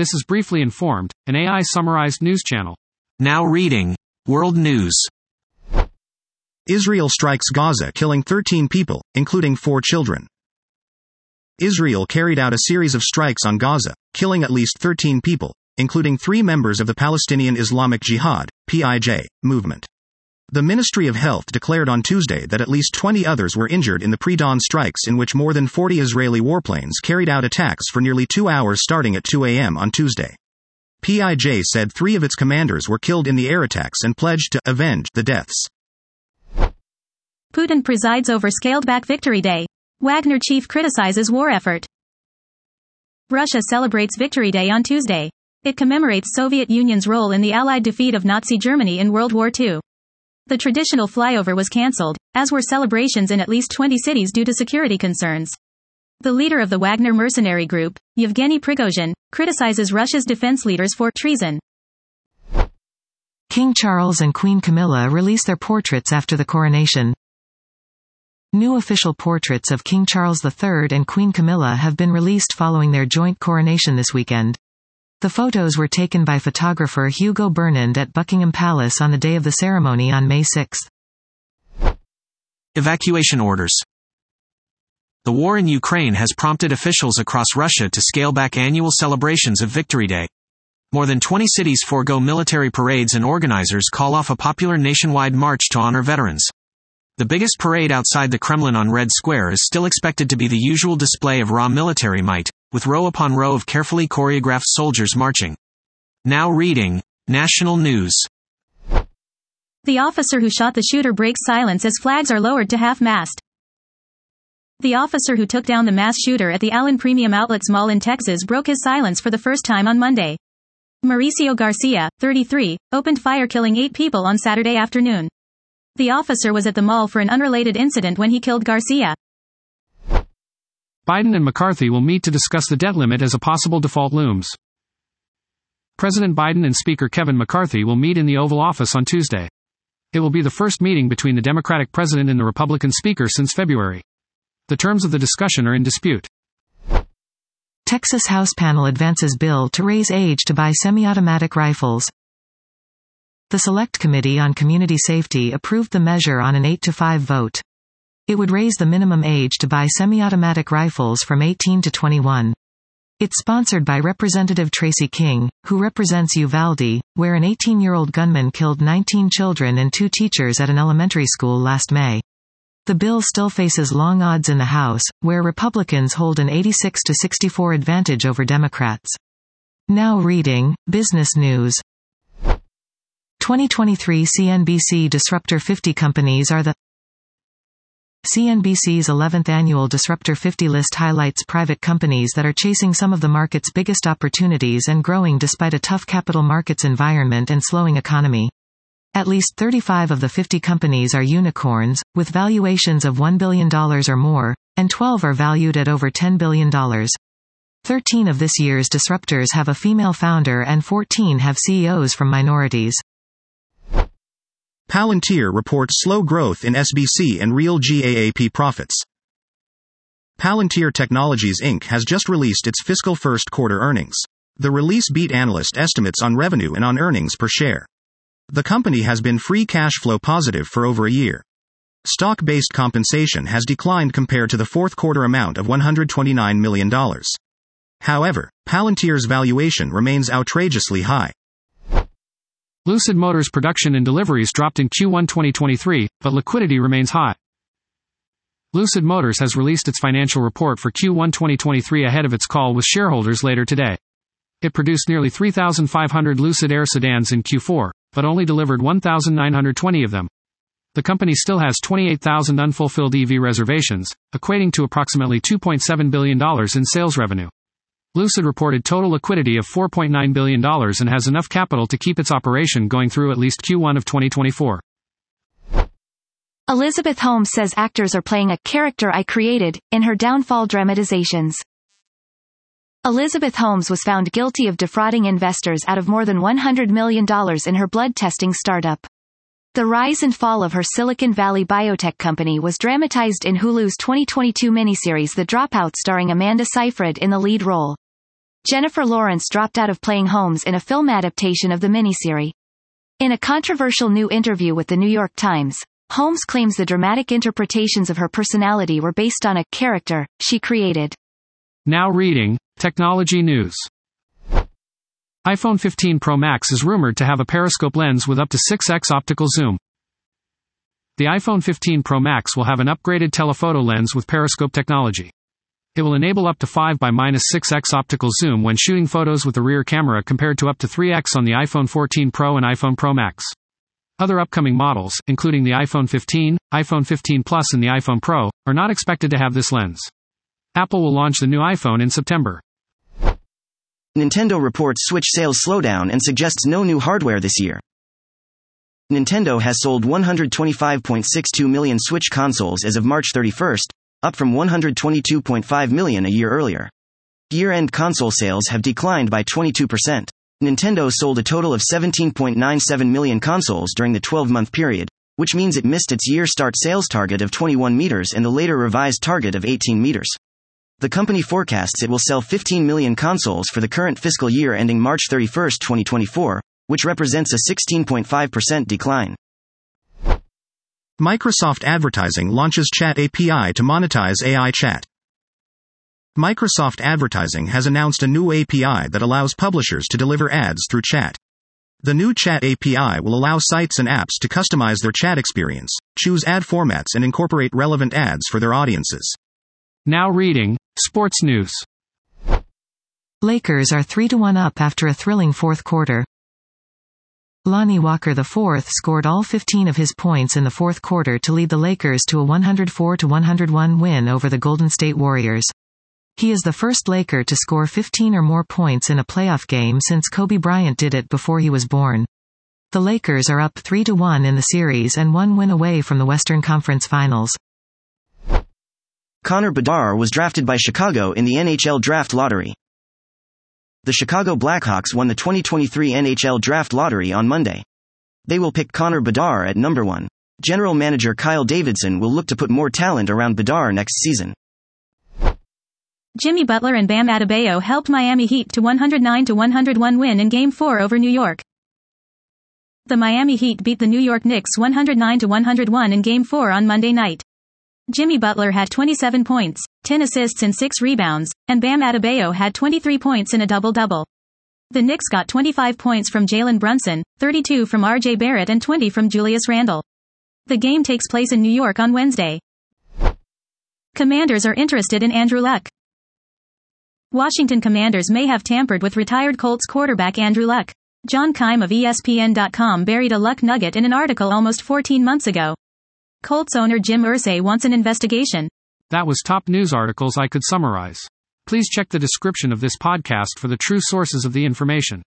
This is Briefly Informed, an AI summarized news channel. Now reading World News. Israel strikes Gaza, killing 13 people, including four children. Israel carried out a series of strikes on Gaza, killing at least 13 people, including three members of the Palestinian Islamic Jihad, PIJ, movement. The Ministry of Health declared on Tuesday that at least 20 others were injured in the pre dawn strikes in which more than 40 Israeli warplanes carried out attacks for nearly two hours starting at 2 a.m. on Tuesday. PIJ said three of its commanders were killed in the air attacks and pledged to avenge the deaths. Putin presides over scaled back Victory Day. Wagner chief criticizes war effort. Russia celebrates Victory Day on Tuesday. It commemorates Soviet Union's role in the Allied defeat of Nazi Germany in World War II. The traditional flyover was cancelled, as were celebrations in at least 20 cities due to security concerns. The leader of the Wagner mercenary group, Yevgeny Prigozhin, criticizes Russia's defense leaders for treason. King Charles and Queen Camilla release their portraits after the coronation. New official portraits of King Charles III and Queen Camilla have been released following their joint coronation this weekend. The photos were taken by photographer Hugo Burnand at Buckingham Palace on the day of the ceremony on May 6. Evacuation orders. The war in Ukraine has prompted officials across Russia to scale back annual celebrations of Victory Day. More than 20 cities forego military parades and organizers call off a popular nationwide march to honor veterans. The biggest parade outside the Kremlin on Red Square is still expected to be the usual display of raw military might, with row upon row of carefully choreographed soldiers marching. Now reading National News. The officer who shot the shooter breaks silence as flags are lowered to half mast. The officer who took down the mass shooter at the Allen Premium Outlets Mall in Texas broke his silence for the first time on Monday. Mauricio Garcia, 33, opened fire killing eight people on Saturday afternoon. The officer was at the mall for an unrelated incident when he killed Garcia. Biden and McCarthy will meet to discuss the debt limit as a possible default looms. President Biden and Speaker Kevin McCarthy will meet in the Oval Office on Tuesday. It will be the first meeting between the Democratic president and the Republican Speaker since February. The terms of the discussion are in dispute. Texas House panel advances bill to raise age to buy semi-automatic rifles. The Select Committee on Community Safety approved the measure on an 8 to 5 vote. It would raise the minimum age to buy semi-automatic rifles from 18 to 21. It's sponsored by Representative Tracy King, who represents Uvalde, where an 18-year-old gunman killed 19 children and two teachers at an elementary school last May. The bill still faces long odds in the House, where Republicans hold an 86 to 64 advantage over Democrats. Now reading, Business News. 2023 CNBC Disruptor 50 companies are the CNBC's 11th annual Disruptor 50 list highlights private companies that are chasing some of the market's biggest opportunities and growing despite a tough capital markets environment and slowing economy. At least 35 of the 50 companies are unicorns, with valuations of $1 billion or more, and 12 are valued at over $10 billion. 13 of this year's disruptors have a female founder and 14 have CEOs from minorities. Palantir reports slow growth in SBC and real GAAP profits. Palantir Technologies Inc. has just released its fiscal first quarter earnings. The release beat analyst estimates on revenue and on earnings per share. The company has been free cash flow positive for over a year. Stock based compensation has declined compared to the fourth quarter amount of $129 million. However, Palantir's valuation remains outrageously high. Lucid Motors production and deliveries dropped in Q1 2023, but liquidity remains high. Lucid Motors has released its financial report for Q1 2023 ahead of its call with shareholders later today. It produced nearly 3,500 Lucid Air sedans in Q4, but only delivered 1,920 of them. The company still has 28,000 unfulfilled EV reservations, equating to approximately $2.7 billion in sales revenue. Lucid reported total liquidity of $4.9 billion and has enough capital to keep its operation going through at least Q1 of 2024. Elizabeth Holmes says actors are playing a character I created in her downfall dramatizations. Elizabeth Holmes was found guilty of defrauding investors out of more than $100 million in her blood testing startup. The rise and fall of her Silicon Valley biotech company was dramatized in Hulu's 2022 miniseries The Dropout starring Amanda Seyfried in the lead role. Jennifer Lawrence dropped out of playing Holmes in a film adaptation of the miniserie. In a controversial new interview with the New York Times, Holmes claims the dramatic interpretations of her personality were based on a character she created. Now reading, Technology News. iPhone 15 Pro Max is rumored to have a periscope lens with up to 6x optical zoom. The iPhone 15 Pro Max will have an upgraded telephoto lens with periscope technology. It will enable up to 5 by 6x optical zoom when shooting photos with the rear camera compared to up to 3x on the iPhone 14 Pro and iPhone Pro Max. Other upcoming models, including the iPhone 15, iPhone 15 Plus and the iPhone Pro, are not expected to have this lens. Apple will launch the new iPhone in September. Nintendo reports Switch sales slowdown and suggests no new hardware this year. Nintendo has sold 125.62 million Switch consoles as of March 31st, up from 122.5 million a year earlier. Year end console sales have declined by 22%. Nintendo sold a total of 17.97 million consoles during the 12 month period, which means it missed its year start sales target of 21 meters and the later revised target of 18 meters. The company forecasts it will sell 15 million consoles for the current fiscal year ending March 31, 2024, which represents a 16.5% decline. Microsoft Advertising launches Chat API to monetize AI chat. Microsoft Advertising has announced a new API that allows publishers to deliver ads through chat. The new Chat API will allow sites and apps to customize their chat experience, choose ad formats, and incorporate relevant ads for their audiences. Now reading, Sports News. Lakers are 3 to 1 up after a thrilling fourth quarter. Lonnie Walker IV scored all 15 of his points in the fourth quarter to lead the Lakers to a 104 to 101 win over the Golden State Warriors. He is the first Laker to score 15 or more points in a playoff game since Kobe Bryant did it before he was born. The Lakers are up 3 to 1 in the series and one win away from the Western Conference Finals. Connor Bedard was drafted by Chicago in the NHL Draft Lottery. The Chicago Blackhawks won the 2023 NHL Draft Lottery on Monday. They will pick Connor Bedard at number 1. General manager Kyle Davidson will look to put more talent around Bedard next season. Jimmy Butler and Bam Adebayo helped Miami Heat to 109-101 win in Game 4 over New York. The Miami Heat beat the New York Knicks 109-101 in Game 4 on Monday night. Jimmy Butler had 27 points, 10 assists and 6 rebounds, and Bam Adebayo had 23 points in a double-double. The Knicks got 25 points from Jalen Brunson, 32 from RJ Barrett and 20 from Julius Randle. The game takes place in New York on Wednesday. Commanders are interested in Andrew Luck. Washington Commanders may have tampered with retired Colts quarterback Andrew Luck. John Keim of ESPN.com buried a Luck nugget in an article almost 14 months ago. Colts owner Jim Irsay wants an investigation. That was top news articles I could summarize. Please check the description of this podcast for the true sources of the information.